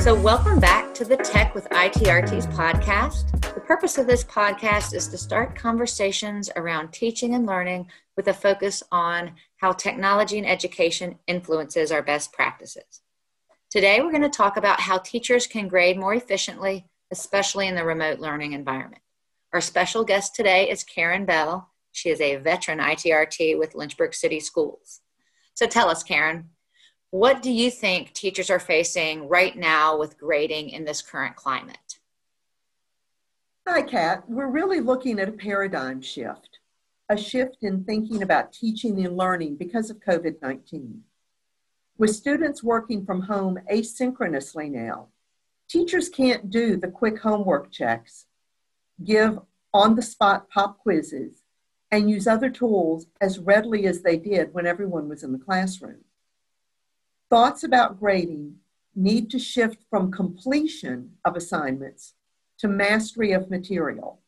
So, welcome back to the Tech with ITRT's podcast. The purpose of this podcast is to start conversations around teaching and learning with a focus on how technology and education influences our best practices. Today, we're going to talk about how teachers can grade more efficiently, especially in the remote learning environment. Our special guest today is Karen Bell. She is a veteran ITRT with Lynchburg City Schools. So tell us, Karen, what do you think teachers are facing right now with grading in this current climate? Hi, Kat. We're really looking at a paradigm shift, a shift in thinking about teaching and learning because of COVID 19. With students working from home asynchronously now, teachers can't do the quick homework checks, give on the spot pop quizzes, and use other tools as readily as they did when everyone was in the classroom. Thoughts about grading need to shift from completion of assignments to mastery of material.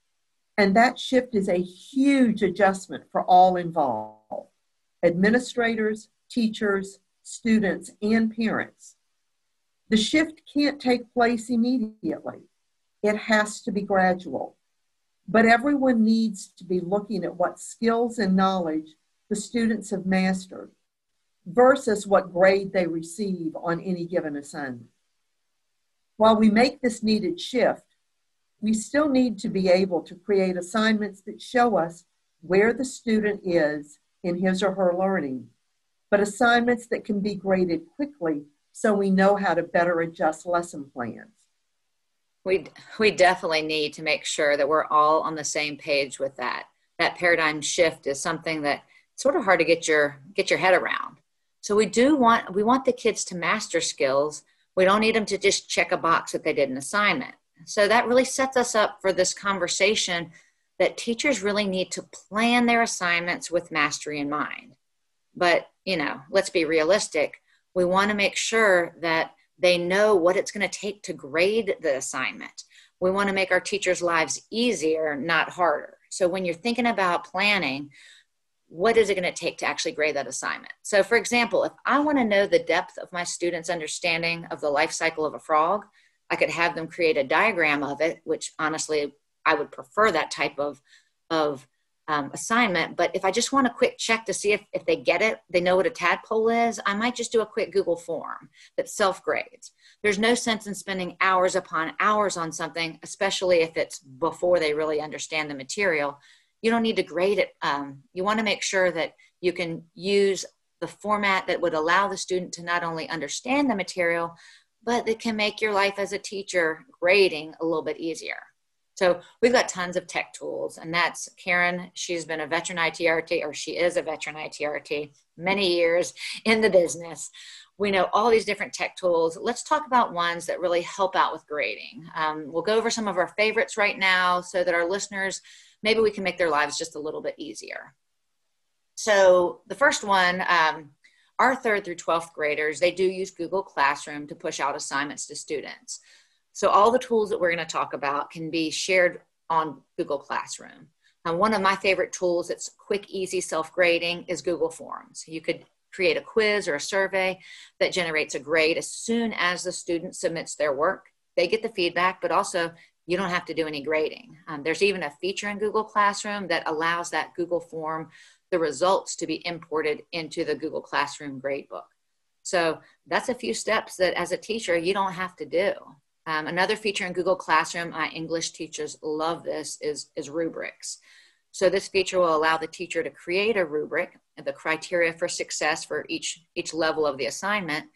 And that shift is a huge adjustment for all involved administrators, teachers, students, and parents. The shift can't take place immediately, it has to be gradual. But everyone needs to be looking at what skills and knowledge the students have mastered versus what grade they receive on any given assignment. While we make this needed shift, we still need to be able to create assignments that show us where the student is in his or her learning but assignments that can be graded quickly so we know how to better adjust lesson plans. We, we definitely need to make sure that we're all on the same page with that. That paradigm shift is something that sort of hard to get your get your head around. So we do want we want the kids to master skills. We don't need them to just check a box that they did an assignment. So that really sets us up for this conversation that teachers really need to plan their assignments with mastery in mind. But you know, let's be realistic. We want to make sure that they know what it's going to take to grade the assignment. We want to make our teachers' lives easier, not harder. So when you're thinking about planning, what is it going to take to actually grade that assignment? So, for example, if I want to know the depth of my students' understanding of the life cycle of a frog, I could have them create a diagram of it, which honestly, I would prefer that type of, of um, assignment. But if I just want a quick check to see if, if they get it, they know what a tadpole is, I might just do a quick Google form that self grades. There's no sense in spending hours upon hours on something, especially if it's before they really understand the material. You don't need to grade it. Um, you want to make sure that you can use the format that would allow the student to not only understand the material, but that can make your life as a teacher grading a little bit easier. So we've got tons of tech tools, and that's Karen. She's been a veteran ITRT, or she is a veteran ITRT, many years in the business. We know all these different tech tools. Let's talk about ones that really help out with grading. Um, we'll go over some of our favorites right now so that our listeners, maybe we can make their lives just a little bit easier. So the first one, um, our third through 12th graders, they do use Google Classroom to push out assignments to students. So all the tools that we're going to talk about can be shared on Google Classroom. And one of my favorite tools that's quick, easy self-grading is Google Forms. You could create a quiz or a survey that generates a grade as soon as the student submits their work. They get the feedback, but also you don't have to do any grading. Um, there's even a feature in Google Classroom that allows that Google form, the results to be imported into the Google Classroom gradebook. So that's a few steps that as a teacher, you don't have to do. Um, another feature in Google Classroom, my English teachers love this, is, is rubrics. So this feature will allow the teacher to create a rubric, the criteria for success for each, each level of the assignment,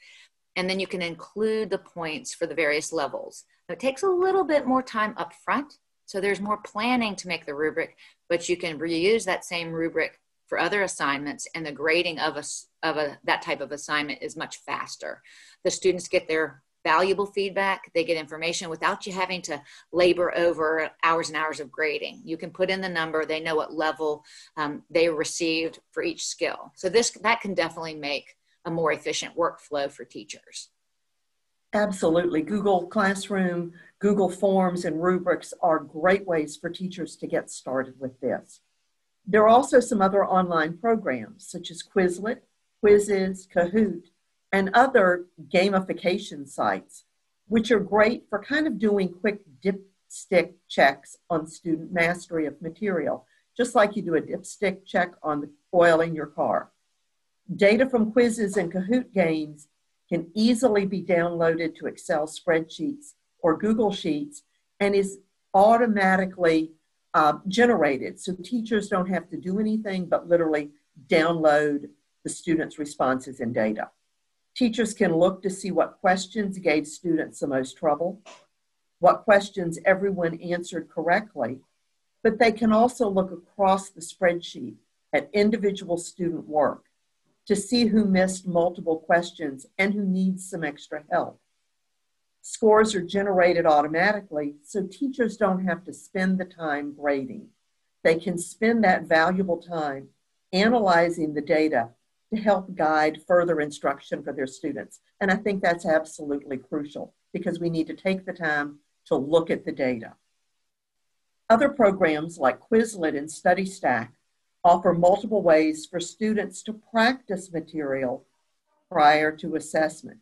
and then you can include the points for the various levels. It takes a little bit more time up front, so there's more planning to make the rubric, but you can reuse that same rubric for other assignments and the grading of, a, of a, that type of assignment is much faster. The students get their valuable feedback. They get information without you having to labor over hours and hours of grading. You can put in the number, they know what level um, they received for each skill. So this that can definitely make a more efficient workflow for teachers. Absolutely. Google Classroom, Google Forms, and rubrics are great ways for teachers to get started with this. There are also some other online programs such as Quizlet, Quizizz, Kahoot, and other gamification sites which are great for kind of doing quick dipstick checks on student mastery of material, just like you do a dipstick check on the oil in your car. Data from Quizizz and Kahoot games can easily be downloaded to Excel spreadsheets or Google Sheets and is automatically uh, generated. So teachers don't have to do anything but literally download the students' responses and data. Teachers can look to see what questions gave students the most trouble, what questions everyone answered correctly, but they can also look across the spreadsheet at individual student work to see who missed multiple questions and who needs some extra help. Scores are generated automatically, so teachers don't have to spend the time grading. They can spend that valuable time analyzing the data to help guide further instruction for their students. And I think that's absolutely crucial because we need to take the time to look at the data. Other programs like Quizlet and StudyStack offer multiple ways for students to practice material prior to assessment.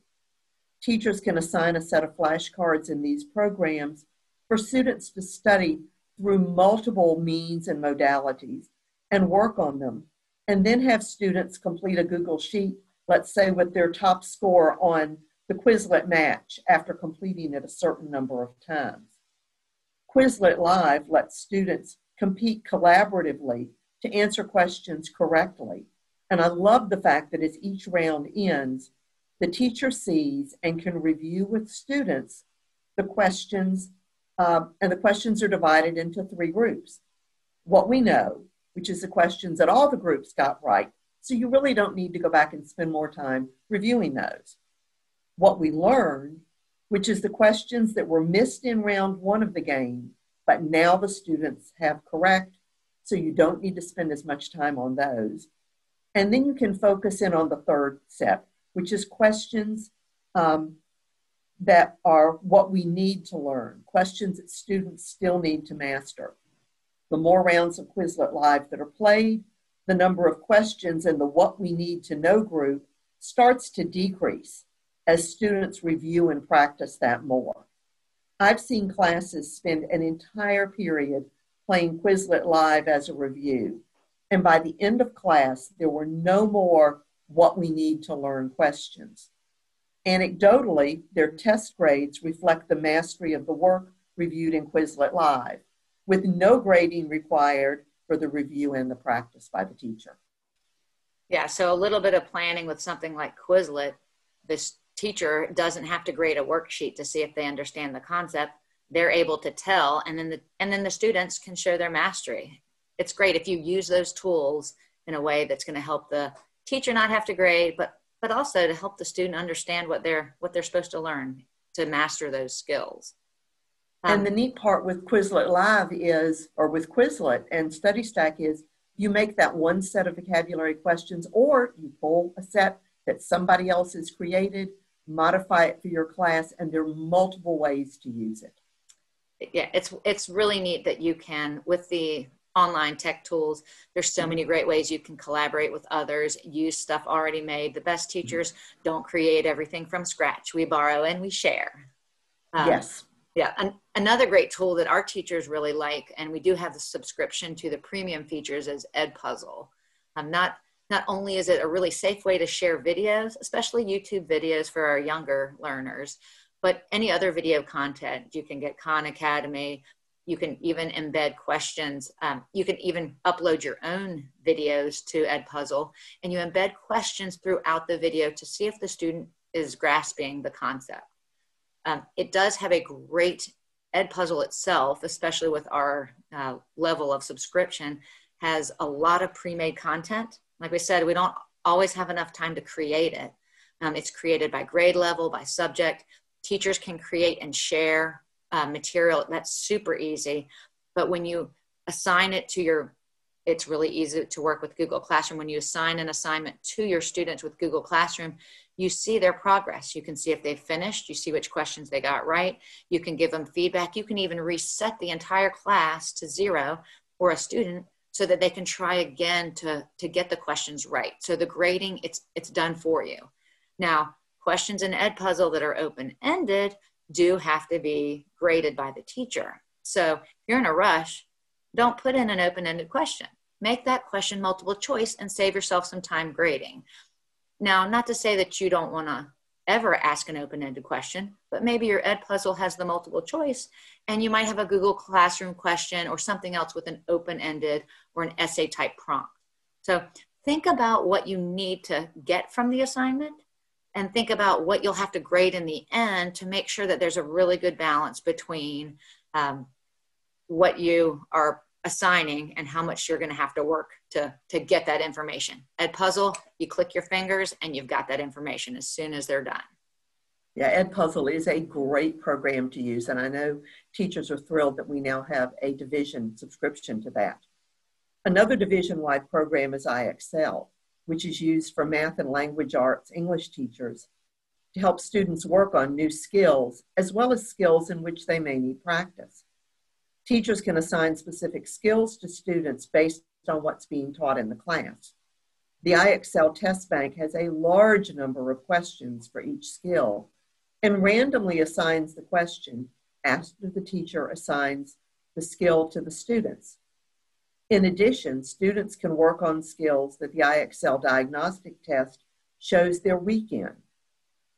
Teachers can assign a set of flashcards in these programs for students to study through multiple means and modalities and work on them, and then have students complete a Google Sheet, let's say with their top score on the Quizlet match after completing it a certain number of times. Quizlet Live lets students compete collaboratively to answer questions correctly. And I love the fact that as each round ends, the teacher sees and can review with students the questions, uh, and the questions are divided into three groups. What we know, which is the questions that all the groups got right, so you really don't need to go back and spend more time reviewing those. What we learned, which is the questions that were missed in round one of the game, but now the students have correct so you don't need to spend as much time on those. And then you can focus in on the third set, which is questions um, that are what we need to learn, questions that students still need to master. The more rounds of Quizlet Live that are played, the number of questions in the what we need to know group starts to decrease as students review and practice that more. I've seen classes spend an entire period playing Quizlet Live as a review. And by the end of class, there were no more what we need to learn questions. Anecdotally, their test grades reflect the mastery of the work reviewed in Quizlet Live, with no grading required for the review and the practice by the teacher. Yeah, so a little bit of planning with something like Quizlet, this teacher doesn't have to grade a worksheet to see if they understand the concept they're able to tell and then the and then the students can show their mastery. It's great if you use those tools in a way that's going to help the teacher not have to grade but but also to help the student understand what they're what they're supposed to learn to master those skills. Um, and the neat part with quizlet live is or with quizlet and study stack is you make that one set of vocabulary questions or you pull a set that somebody else has created modify it for your class and there are multiple ways to use it yeah, it's it's really neat that you can with the online tech tools there's so many great ways you can collaborate with others use stuff already made. The best teachers don't create everything from scratch. We borrow and we share. Um, yes. Yeah an, another great tool that our teachers really like and we do have the subscription to the premium features is edpuzzle. Um, not not only is it a really safe way to share videos especially youtube videos for our younger learners but any other video content, you can get Khan Academy. You can even embed questions. Um, you can even upload your own videos to Edpuzzle and you embed questions throughout the video to see if the student is grasping the concept. Um, it does have a great Edpuzzle itself, especially with our uh, level of subscription, has a lot of pre-made content. Like we said, we don't always have enough time to create it. Um, it's created by grade level, by subject teachers can create and share uh, material. That's super easy. But when you assign it to your, it's really easy to work with Google Classroom. When you assign an assignment to your students with Google Classroom, you see their progress. You can see if they've finished, you see which questions they got right. You can give them feedback. You can even reset the entire class to zero or a student so that they can try again to, to get the questions right. So the grading, it's, it's done for you. Now, questions in Edpuzzle that are open ended, do have to be graded by the teacher. So if you're in a rush, don't put in an open ended question. Make that question multiple choice and save yourself some time grading. Now, not to say that you don't want to ever ask an open ended question, but maybe your Edpuzzle has the multiple choice and you might have a Google Classroom question or something else with an open ended or an essay type prompt. So think about what you need to get from the assignment and think about what you'll have to grade in the end to make sure that there's a really good balance between um, what you are assigning and how much you're going to have to work to to get that information. Edpuzzle you click your fingers and you've got that information as soon as they're done. Yeah edpuzzle is a great program to use and i know teachers are thrilled that we now have a division subscription to that. Another division-wide program is ixl which is used for math and language arts english teachers to help students work on new skills as well as skills in which they may need practice Teachers can assign specific skills to students based on what's being taught in the class. The IXL test bank has a large number of questions for each skill and randomly assigns the question after the teacher assigns the skill to the students. In addition, students can work on skills that the IXL diagnostic test shows they're weak in.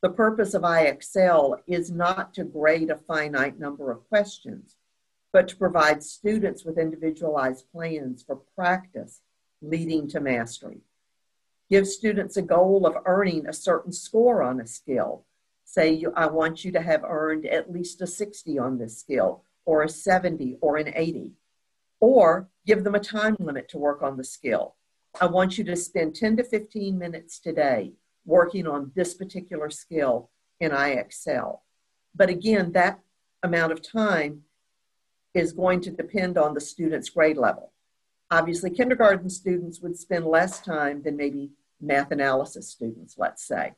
The purpose of IXL is not to grade a finite number of questions, but to provide students with individualized plans for practice leading to mastery. Give students a goal of earning a certain score on a skill. Say, you, I want you to have earned at least a 60 on this skill, or a 70, or an 80. Or give them a time limit to work on the skill. I want you to spend 10 to 15 minutes today working on this particular skill in IXL. But again, that amount of time is going to depend on the student's grade level. Obviously, kindergarten students would spend less time than maybe math analysis students, let's say.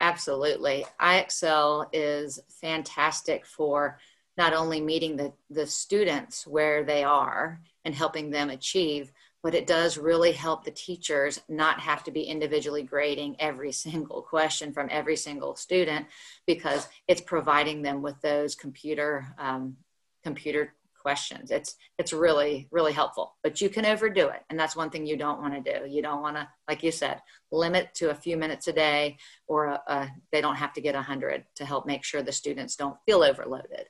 Absolutely. IXL is fantastic for not only meeting the, the students where they are and helping them achieve, but it does really help the teachers not have to be individually grading every single question from every single student because it's providing them with those computer um, computer questions. It's it's really really helpful, but you can overdo it, and that's one thing you don't want to do. You don't want to, like you said, limit to a few minutes a day, or a, a, they don't have to get a hundred to help make sure the students don't feel overloaded.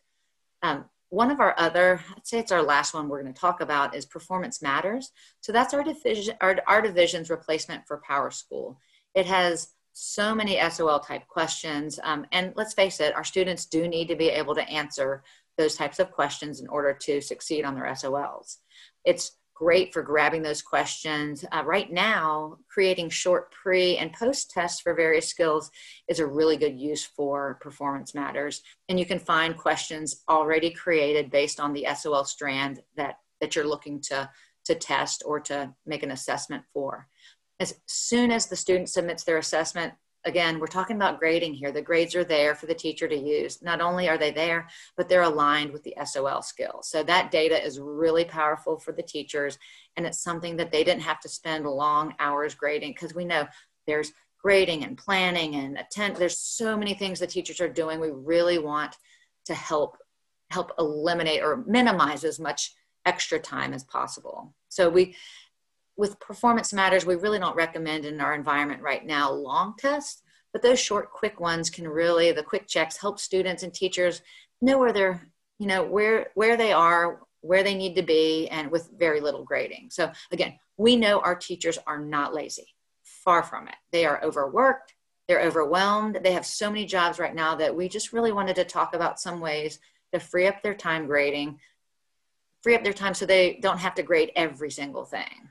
Um, one of our other, I'd say it's our last one we're going to talk about is performance matters. So that's our division, our, our division's replacement for PowerSchool. It has so many SOL type questions. Um, and let's face it, our students do need to be able to answer those types of questions in order to succeed on their SOLs. It's great for grabbing those questions. Uh, right now, creating short pre and post tests for various skills is a really good use for performance matters. And you can find questions already created based on the SOL strand that, that you're looking to, to test or to make an assessment for. As soon as the student submits their assessment, again, we're talking about grading here. The grades are there for the teacher to use. Not only are they there, but they're aligned with the SOL skills. So that data is really powerful for the teachers. And it's something that they didn't have to spend long hours grading because we know there's grading and planning and attend. There's so many things the teachers are doing. We really want to help help eliminate or minimize as much extra time as possible. So we with performance matters, we really don't recommend in our environment right now long tests, but those short, quick ones can really, the quick checks help students and teachers know where they're, you know, where, where they are, where they need to be, and with very little grading. So again, we know our teachers are not lazy. Far from it. They are overworked, they're overwhelmed. They have so many jobs right now that we just really wanted to talk about some ways to free up their time grading, free up their time so they don't have to grade every single thing.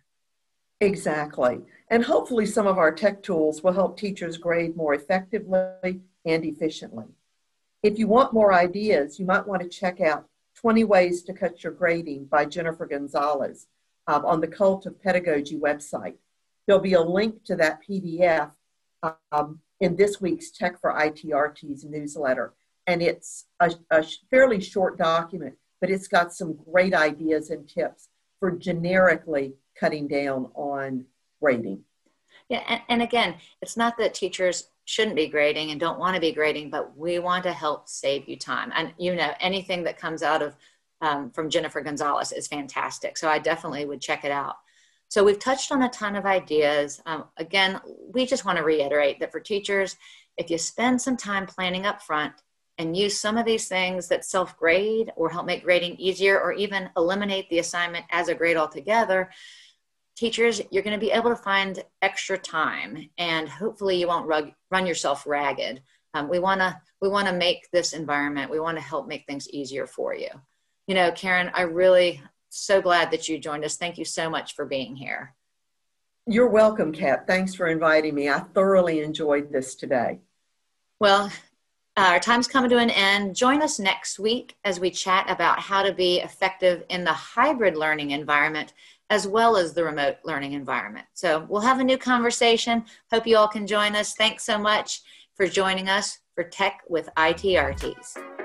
Exactly. And hopefully, some of our tech tools will help teachers grade more effectively and efficiently. If you want more ideas, you might want to check out 20 Ways to Cut Your Grading by Jennifer Gonzalez um, on the Cult of Pedagogy website. There'll be a link to that PDF um, in this week's Tech for ITRT's newsletter. And it's a, a fairly short document, but it's got some great ideas and tips for generically cutting down on grading. Yeah, and, and again, it's not that teachers shouldn't be grading and don't want to be grading, but we want to help save you time. And you know, anything that comes out of um, from Jennifer Gonzalez is fantastic. So I definitely would check it out. So we've touched on a ton of ideas. Um, again, we just want to reiterate that for teachers, if you spend some time planning up front and use some of these things that self grade or help make grading easier or even eliminate the assignment as a grade altogether, teachers, you're going to be able to find extra time and hopefully you won't rug, run yourself ragged. Um, we want to we want to make this environment, we want to help make things easier for you. You know, Karen, I really so glad that you joined us. Thank you so much for being here. You're welcome, Kat. Thanks for inviting me. I thoroughly enjoyed this today. Well, our time's coming to an end. Join us next week as we chat about how to be effective in the hybrid learning environment as well as the remote learning environment. So we'll have a new conversation. Hope you all can join us. Thanks so much for joining us for Tech with ITRTs.